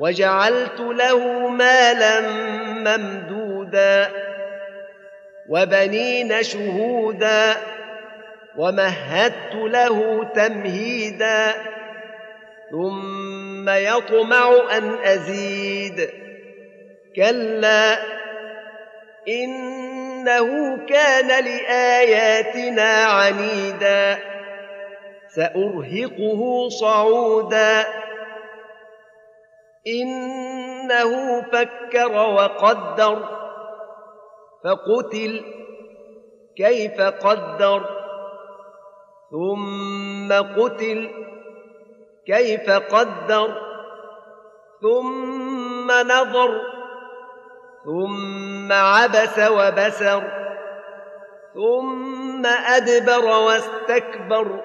وجعلت له مالا ممدودا وبنين شهودا ومهدت له تمهيدا ثم يطمع أن أزيد. كلا إنه كان لآياتنا عنيدا سأرهقه صعودا. إنه فكر وقدر فقتل كيف قدر ثم قتل كيف قدر ثم نظر ثم عبس وبسر ثم أدبر واستكبر.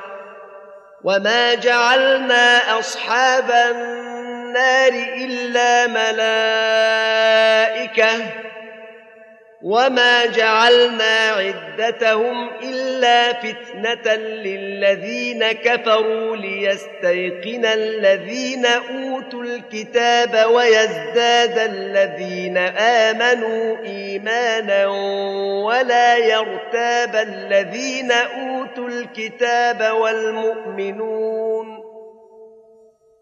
وما جعلنا اصحاب النار الا ملائكه وما جعلنا عدتهم الا فتنه للذين كفروا ليستيقن الذين اوتوا الكتاب ويزداد الذين امنوا ايمانا ولا يرتاب الذين اوتوا الكتاب والمؤمنون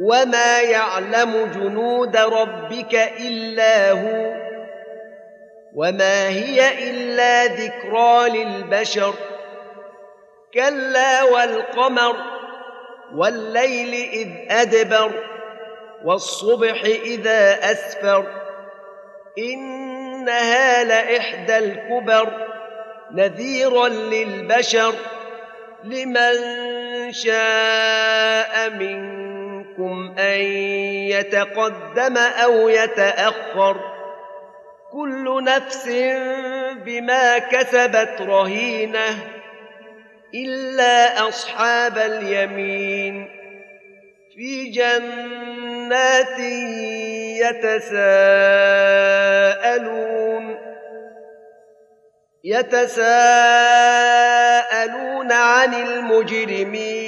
وما يعلم جنود ربك الا هو وما هي الا ذكرى للبشر كلا والقمر والليل اذ ادبر والصبح اذا اسفر انها لاحدى الكبر نذيرا للبشر لمن شاء منكم أن يتقدم أو يتأخر كل نفس بما كسبت رهينة إلا أصحاب اليمين في جنات يتساءلون يتساءلون عن المجرمين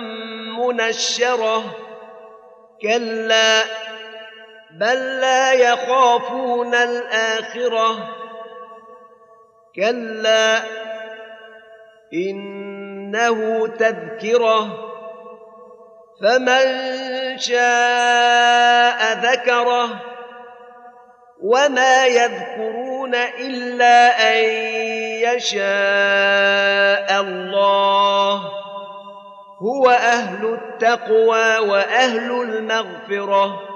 منشره كلا بل لا يخافون الآخرة. كلا إنه تذكرة. فمن شاء ذكره. وما يذكرون إلا أن يشاء الله. هو أهل التقوى وأهل المغفرة.